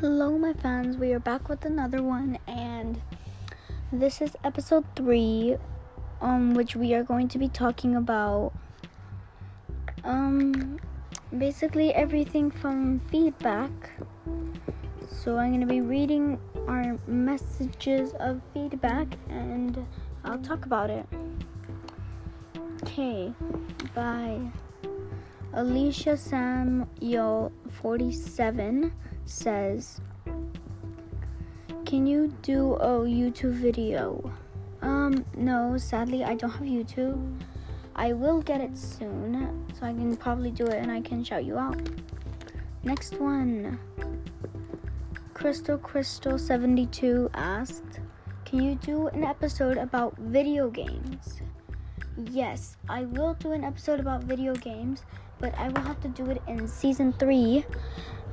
Hello, my fans. We are back with another one, and this is episode three, um, which we are going to be talking about, um, basically everything from feedback. So I'm to be reading our messages of feedback, and I'll talk about it. Okay, bye. Alicia Samuel 47 says, Can you do a YouTube video? Um, no, sadly, I don't have YouTube. I will get it soon, so I can probably do it and I can shout you out. Next one. Crystal Crystal 72 asked, Can you do an episode about video games? Yes, I will do an episode about video games but I will have to do it in season three.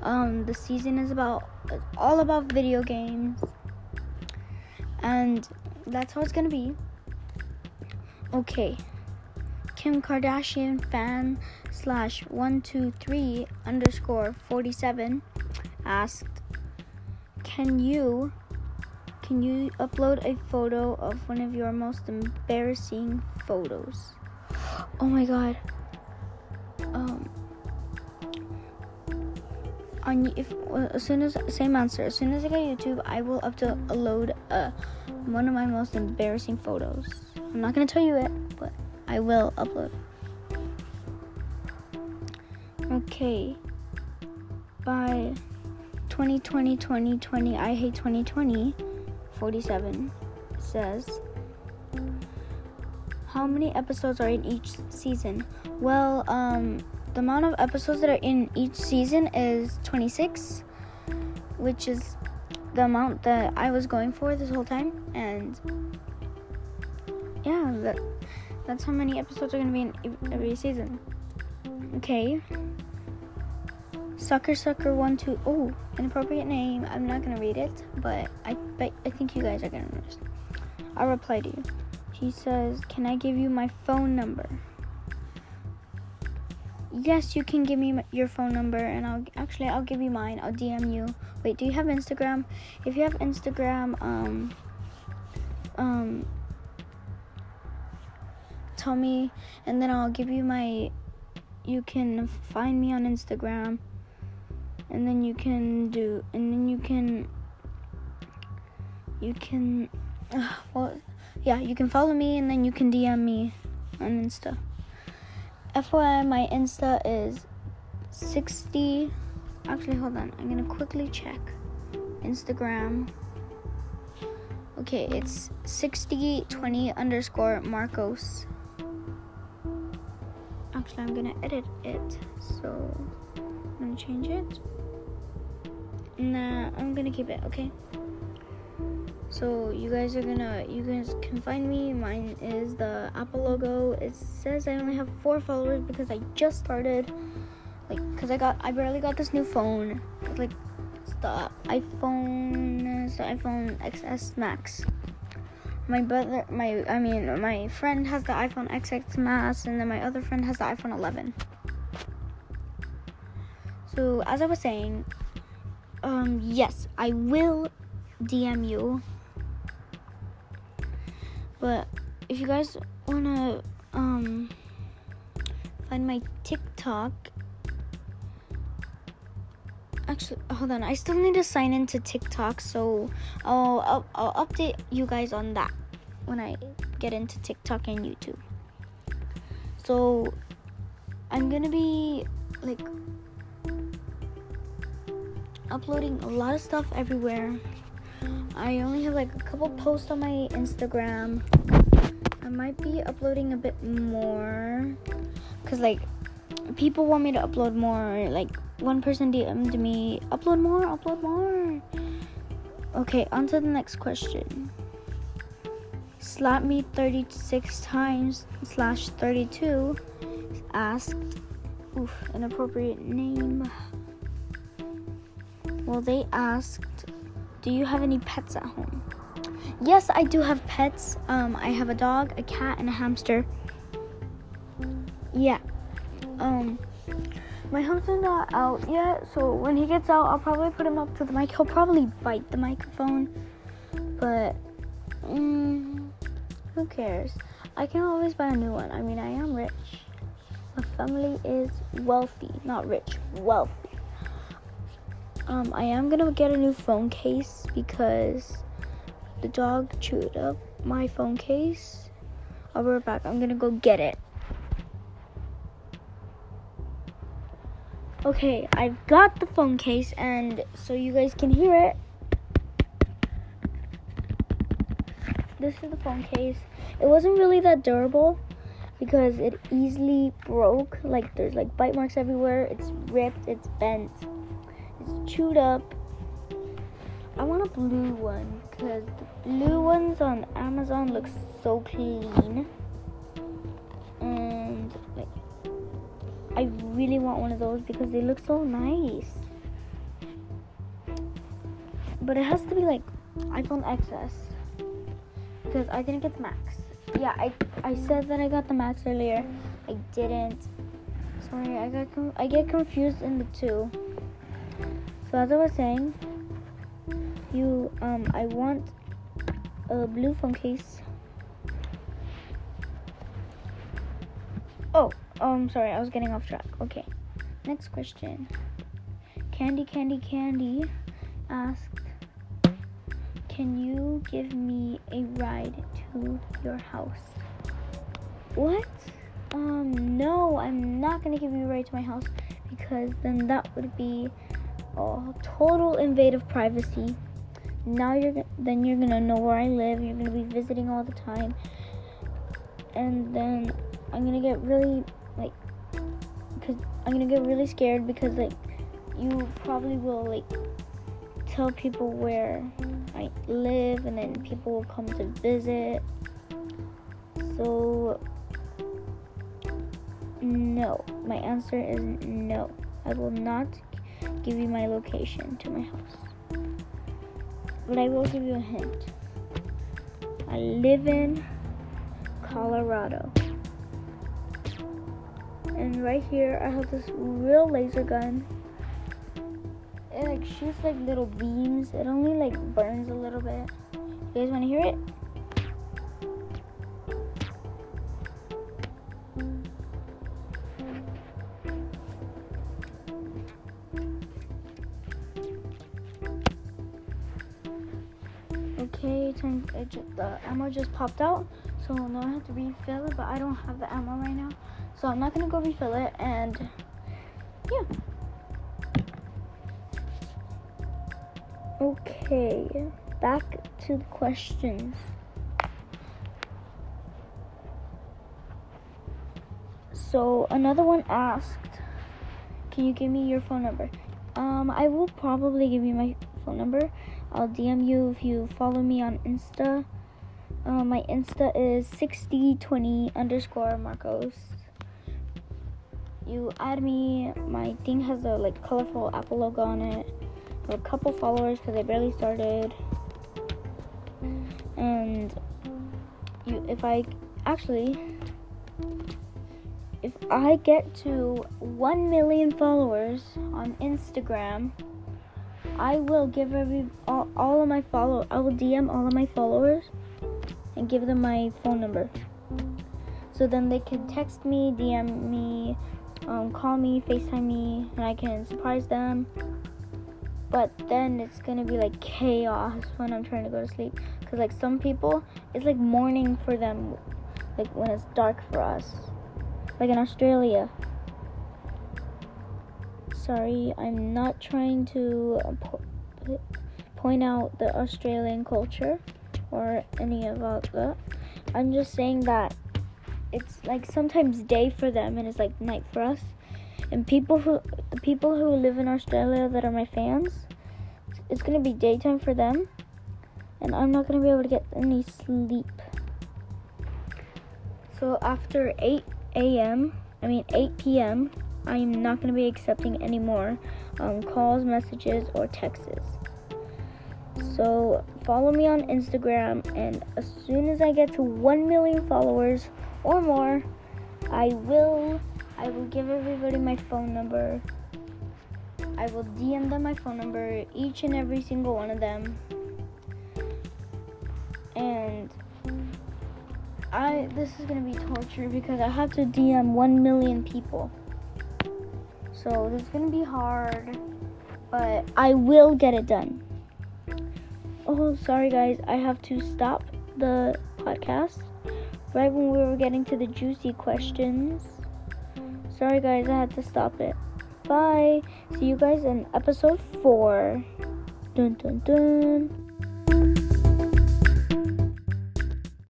Um, the season is about all about video games, and that's how it's gonna be. Okay, Kim Kardashian fan slash one two three underscore forty seven asked, "Can you?" Can you upload a photo of one of your most embarrassing photos? Oh my god um on if as soon as same answer as soon as I get YouTube I will upload uh one of my most embarrassing photos. I'm not gonna tell you it, but I will upload. Okay. By 2020 2020 I hate 2020 47 says how many episodes are in each season? Well, um, the amount of episodes that are in each season is 26, which is the amount that I was going for this whole time. And yeah, that, that's how many episodes are going to be in every season. Okay. Sucker Sucker One Two. Oh, inappropriate name. I'm not gonna read it, but I bet I think you guys are gonna notice. I'll reply to you. She says, Can I give you my phone number? Yes, you can give me your phone number, and I'll actually I'll give you mine. I'll DM you. Wait, do you have Instagram? If you have Instagram, um, um, tell me, and then I'll give you my. You can find me on Instagram, and then you can do, and then you can. You can. Uh, well, yeah, you can follow me and then you can DM me on Insta. FYI, my Insta is 60. Actually, hold on. I'm gonna quickly check Instagram. Okay, it's 6020 underscore Marcos. Actually, I'm gonna edit it, so I'm gonna change it. Nah, I'm gonna keep it, okay? So you guys are gonna, you guys can find me. Mine is the Apple logo. It says I only have four followers because I just started. Like, cause I got, I barely got this new phone. Like, it's the iPhone, it's the iPhone XS Max. My brother, my, I mean, my friend has the iPhone XX Max, and then my other friend has the iPhone 11. So as I was saying, um, yes, I will DM you but if you guys wanna um find my TikTok, actually hold on, I still need to sign into TikTok, so I'll I'll, I'll update you guys on that when I get into TikTok and YouTube. So I'm gonna be like uploading a lot of stuff everywhere. I only have like a couple posts on my Instagram. I might be uploading a bit more because like people want me to upload more. Like one person DM'd me, upload more, upload more. Okay, on to the next question. Slap me 36 times slash 32 asked, oof, inappropriate name. Well, they asked do you have any pets at home? Yes, I do have pets. Um, I have a dog, a cat, and a hamster. Yeah. Um, my hamster's not out yet, so when he gets out, I'll probably put him up to the mic. He'll probably bite the microphone, but mm, who cares? I can always buy a new one. I mean, I am rich. My family is wealthy, not rich, wealthy. Um, I am gonna get a new phone case because the dog chewed up my phone case. I'll be right back. I'm gonna go get it. Okay, I've got the phone case, and so you guys can hear it. This is the phone case. It wasn't really that durable because it easily broke. Like, there's like bite marks everywhere. It's ripped, it's bent, chewed up. I want a blue one because the blue ones on Amazon look so clean. And like I really want one of those because they look so nice. But it has to be like iPhone XS because I didn't get the Max. Yeah, I I said that I got the Max earlier. I didn't. Sorry, I got I get confused in the two. So as I was saying, you um I want a blue phone case. Oh, um, sorry, I was getting off track. Okay, next question. Candy, Candy, Candy asked, Can you give me a ride to your house? What? Um, no, I'm not gonna give you a ride to my house because then that would be a total invade of privacy. Now you're then you're gonna know where I live. You're gonna be visiting all the time, and then I'm gonna get really like because I'm gonna get really scared because like you probably will like tell people where I live and then people will come to visit. So no, my answer is no. I will not give you my location to my house. But I will give you a hint. I live in Colorado. And right here, I have this real laser gun. It like shoots like little beams. It only like burns a little bit. You guys want to hear it? Okay, just, the ammo just popped out, so now I have to refill it, but I don't have the ammo right now. So I'm not gonna go refill it and yeah. Okay, back to the questions. So another one asked, "Can you give me your phone number?" Um, I will probably give you my phone number. I'll DM you if you follow me on Insta. Uh, my Insta is 6020 underscore Marcos you add me. My thing has a like colorful Apple logo on it. a couple followers because I barely started. And you, if I actually, if I get to one million followers on Instagram, I will give every all, all of my follow. I will DM all of my followers and give them my phone number. So then they can text me, DM me, um, call me, FaceTime me, and I can surprise them. But then it's gonna be like chaos when I'm trying to go to sleep. Cause like some people, it's like morning for them, like when it's dark for us. Like in Australia. Sorry, I'm not trying to uh, po- point out the Australian culture or any about that. I'm just saying that it's like sometimes day for them and it's like night for us. And people who the people who live in Australia that are my fans, it's gonna be daytime for them, and I'm not gonna be able to get any sleep. So after 8 a.m., I mean 8 p.m., I am not gonna be accepting any more um, calls, messages, or texts. So follow me on Instagram, and as soon as I get to 1 million followers, or more, I will I will give everybody my phone number. I will DM them my phone number, each and every single one of them. And I this is gonna be torture because I have to DM one million people. So this is gonna be hard, but I will get it done. Oh, sorry guys, I have to stop the podcast right when we were getting to the juicy questions. Sorry guys, I had to stop it. Bye. See you guys in episode 4. Dun dun dun.